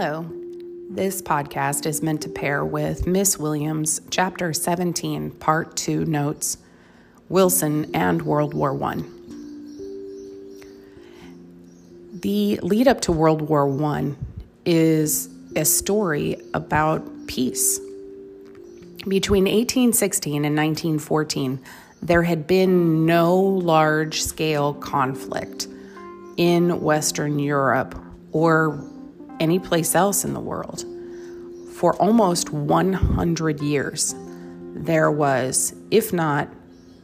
Hello. This podcast is meant to pair with Miss Williams' Chapter 17, Part 2 notes Wilson and World War I. The lead up to World War I is a story about peace. Between 1816 and 1914, there had been no large scale conflict in Western Europe or any place else in the world. For almost 100 years, there was, if not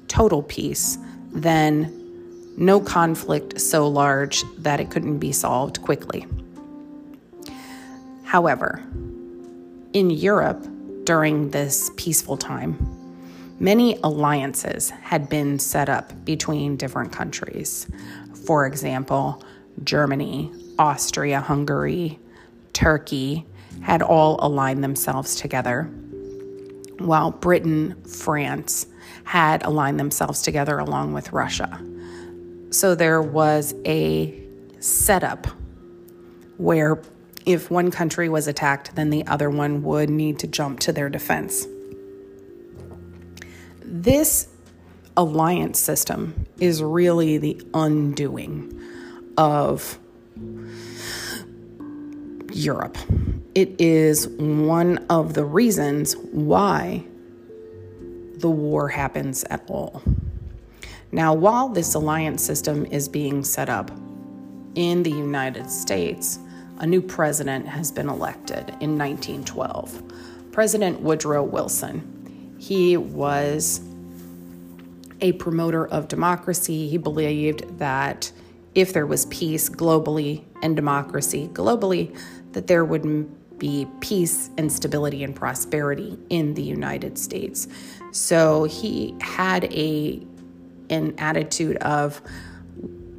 total peace, then no conflict so large that it couldn't be solved quickly. However, in Europe during this peaceful time, many alliances had been set up between different countries. For example, Germany, Austria Hungary, Turkey had all aligned themselves together, while Britain, France had aligned themselves together along with Russia. So there was a setup where if one country was attacked, then the other one would need to jump to their defense. This alliance system is really the undoing of Europe. It is one of the reasons why the war happens at all. Now, while this alliance system is being set up in the United States, a new president has been elected in 1912. President Woodrow Wilson. He was a promoter of democracy. He believed that if there was peace globally and democracy globally, that there would be peace and stability and prosperity in the United States. So he had a an attitude of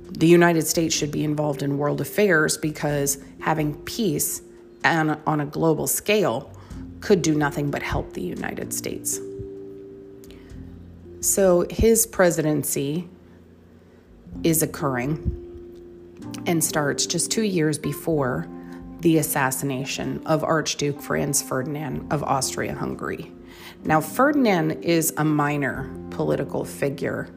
the United States should be involved in world affairs because having peace on, on a global scale could do nothing but help the United States. So his presidency is occurring and starts just two years before the assassination of Archduke Franz Ferdinand of Austria Hungary. Now, Ferdinand is a minor political figure.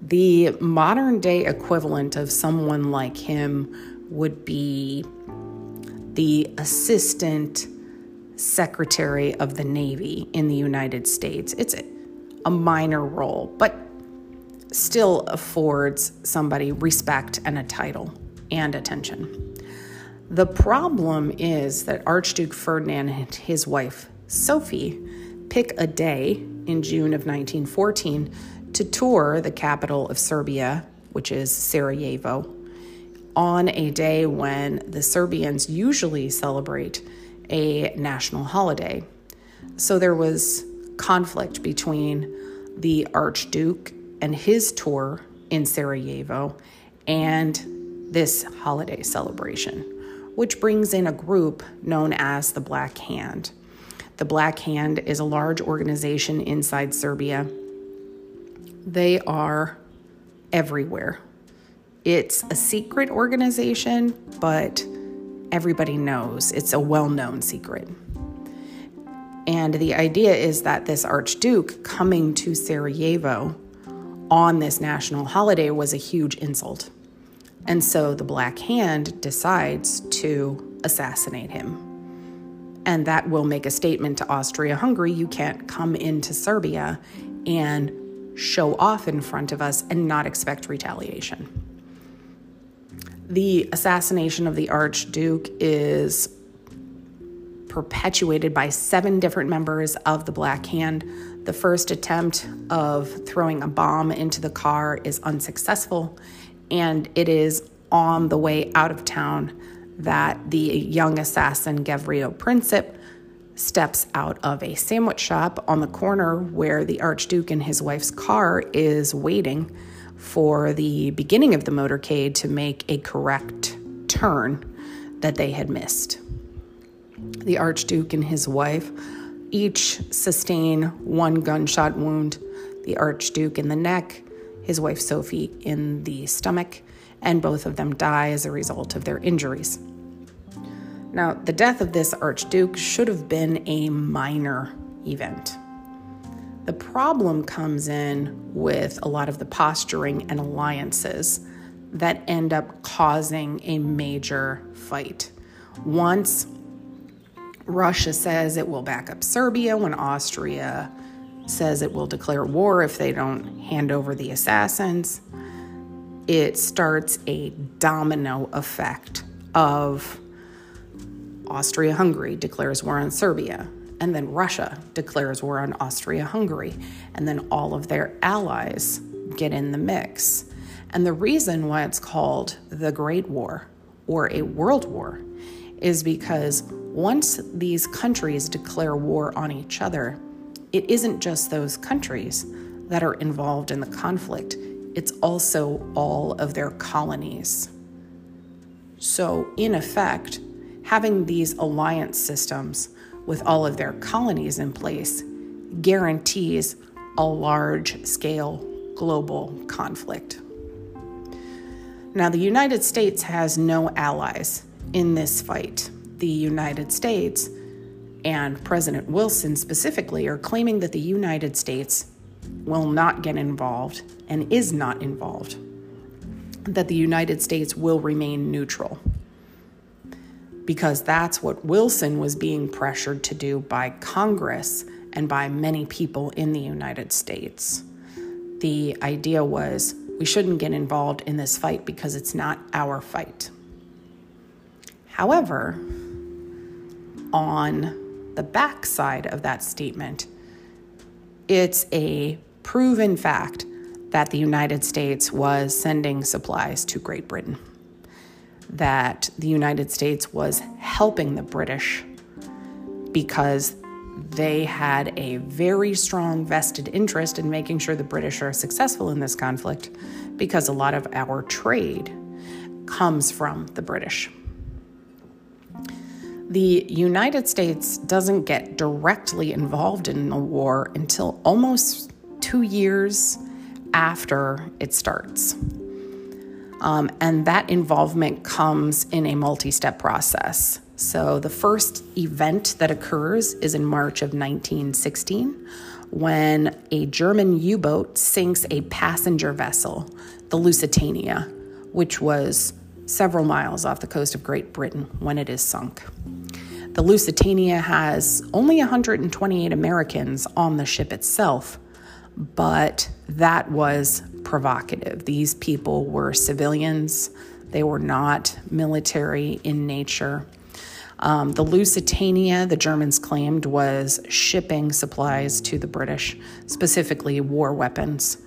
The modern day equivalent of someone like him would be the assistant secretary of the Navy in the United States. It's a minor role, but still affords somebody respect and a title and attention. The problem is that Archduke Ferdinand and his wife, Sophie, pick a day in June of 1914 to tour the capital of Serbia, which is Sarajevo, on a day when the Serbians usually celebrate a national holiday. So there was conflict between the Archduke and his tour in Sarajevo and this holiday celebration which brings in a group known as the Black Hand. The Black Hand is a large organization inside Serbia. They are everywhere. It's a secret organization, but everybody knows it's a well known secret. And the idea is that this Archduke coming to Sarajevo on this national holiday was a huge insult. And so the Black Hand decides to assassinate him. And that will make a statement to Austria Hungary you can't come into Serbia and show off in front of us and not expect retaliation. The assassination of the Archduke is perpetuated by seven different members of the Black Hand. The first attempt of throwing a bomb into the car is unsuccessful, and it is on the way out of town that the young assassin Gavrilo Princip steps out of a sandwich shop on the corner where the Archduke and his wife's car is waiting for the beginning of the motorcade to make a correct turn that they had missed. The Archduke and his wife each sustain one gunshot wound the Archduke in the neck, his wife Sophie in the stomach, and both of them die as a result of their injuries. Now, the death of this Archduke should have been a minor event. The problem comes in with a lot of the posturing and alliances that end up causing a major fight. Once Russia says it will back up Serbia when Austria says it will declare war if they don't hand over the assassins. It starts a domino effect of Austria Hungary declares war on Serbia, and then Russia declares war on Austria Hungary, and then all of their allies get in the mix. And the reason why it's called the Great War or a world war is because once these countries declare war on each other, it isn't just those countries that are involved in the conflict, it's also all of their colonies. So, in effect, having these alliance systems with all of their colonies in place guarantees a large scale global conflict. Now, the United States has no allies in this fight. The United States and President Wilson specifically are claiming that the United States will not get involved and is not involved, that the United States will remain neutral. Because that's what Wilson was being pressured to do by Congress and by many people in the United States. The idea was we shouldn't get involved in this fight because it's not our fight. However, on the backside of that statement, it's a proven fact that the United States was sending supplies to Great Britain, that the United States was helping the British because they had a very strong vested interest in making sure the British are successful in this conflict because a lot of our trade comes from the British. The United States doesn't get directly involved in the war until almost two years after it starts. Um, and that involvement comes in a multi step process. So the first event that occurs is in March of 1916 when a German U boat sinks a passenger vessel, the Lusitania, which was several miles off the coast of Great Britain when it is sunk. The Lusitania has only 128 Americans on the ship itself, but that was provocative. These people were civilians, they were not military in nature. Um, the Lusitania, the Germans claimed, was shipping supplies to the British, specifically war weapons.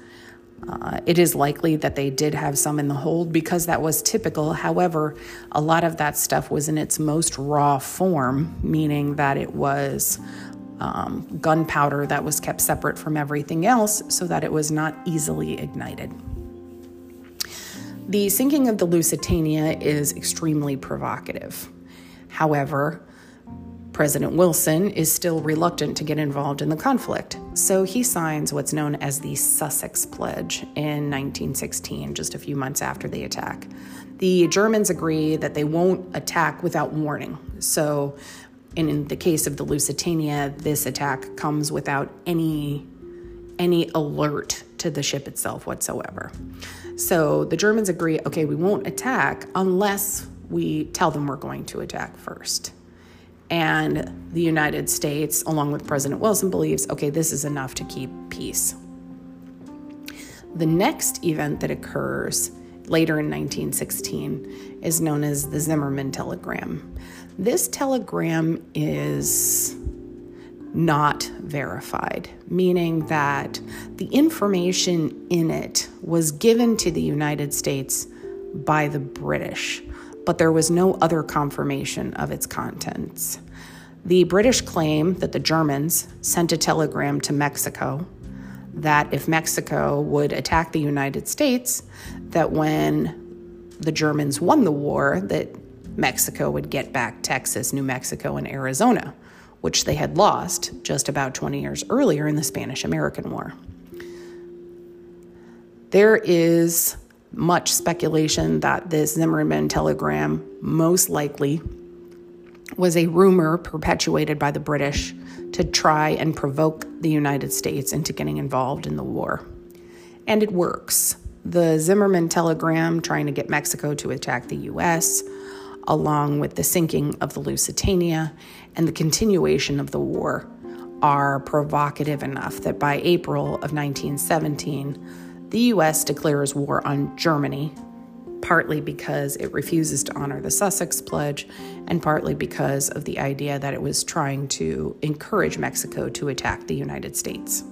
Uh, it is likely that they did have some in the hold because that was typical. However, a lot of that stuff was in its most raw form, meaning that it was um, gunpowder that was kept separate from everything else so that it was not easily ignited. The sinking of the Lusitania is extremely provocative. However, President Wilson is still reluctant to get involved in the conflict, so he signs what's known as the Sussex Pledge in 1916, just a few months after the attack. The Germans agree that they won't attack without warning. So, in the case of the Lusitania, this attack comes without any any alert to the ship itself whatsoever. So the Germans agree, okay, we won't attack unless we tell them we're going to attack first. And the United States, along with President Wilson, believes okay, this is enough to keep peace. The next event that occurs later in 1916 is known as the Zimmermann telegram. This telegram is not verified, meaning that the information in it was given to the United States by the British but there was no other confirmation of its contents. The British claim that the Germans sent a telegram to Mexico that if Mexico would attack the United States, that when the Germans won the war, that Mexico would get back Texas, New Mexico, and Arizona, which they had lost just about 20 years earlier in the Spanish American War. There is much speculation that this Zimmermann telegram most likely was a rumor perpetuated by the British to try and provoke the United States into getting involved in the war. And it works. The Zimmermann telegram trying to get Mexico to attack the US, along with the sinking of the Lusitania and the continuation of the war, are provocative enough that by April of 1917, the US declares war on Germany partly because it refuses to honor the Sussex Pledge, and partly because of the idea that it was trying to encourage Mexico to attack the United States.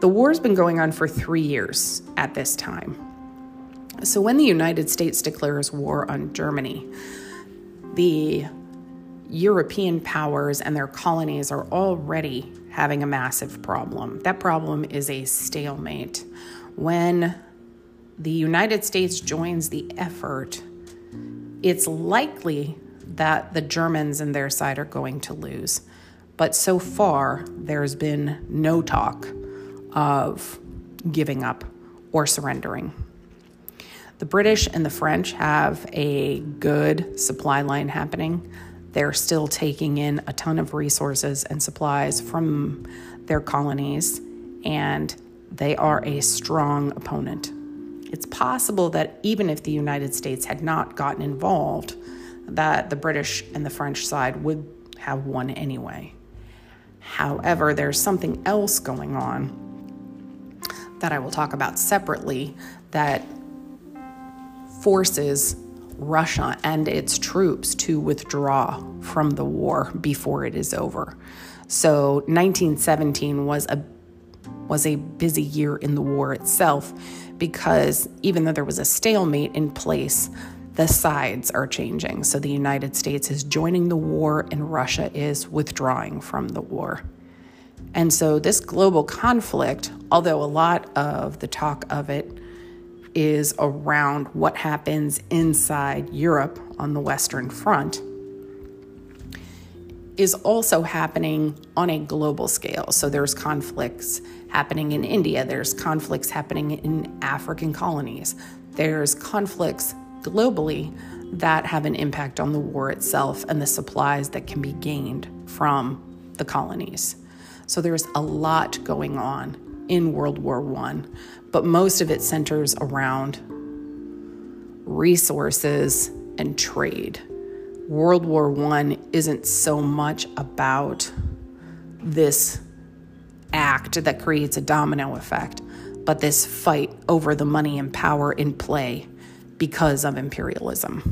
The war's been going on for three years at this time. So when the United States declares war on Germany, the European powers and their colonies are already having a massive problem. That problem is a stalemate. When the United States joins the effort, it's likely that the Germans and their side are going to lose. But so far, there's been no talk of giving up or surrendering. The British and the French have a good supply line happening. They're still taking in a ton of resources and supplies from their colonies, and they are a strong opponent it's possible that even if the United States had not gotten involved, that the British and the French side would have won anyway. However, there's something else going on that I will talk about separately that forces Russia and its troops to withdraw from the war before it is over. So 1917 was a was a busy year in the war itself because even though there was a stalemate in place, the sides are changing. So the United States is joining the war and Russia is withdrawing from the war. And so this global conflict, although a lot of the talk of it is around what happens inside Europe on the Western Front, is also happening on a global scale. So there's conflicts happening in India, there's conflicts happening in African colonies, there's conflicts globally that have an impact on the war itself and the supplies that can be gained from the colonies. So there's a lot going on in World War I, but most of it centers around resources and trade. World War I isn't so much about this act that creates a domino effect, but this fight over the money and power in play because of imperialism.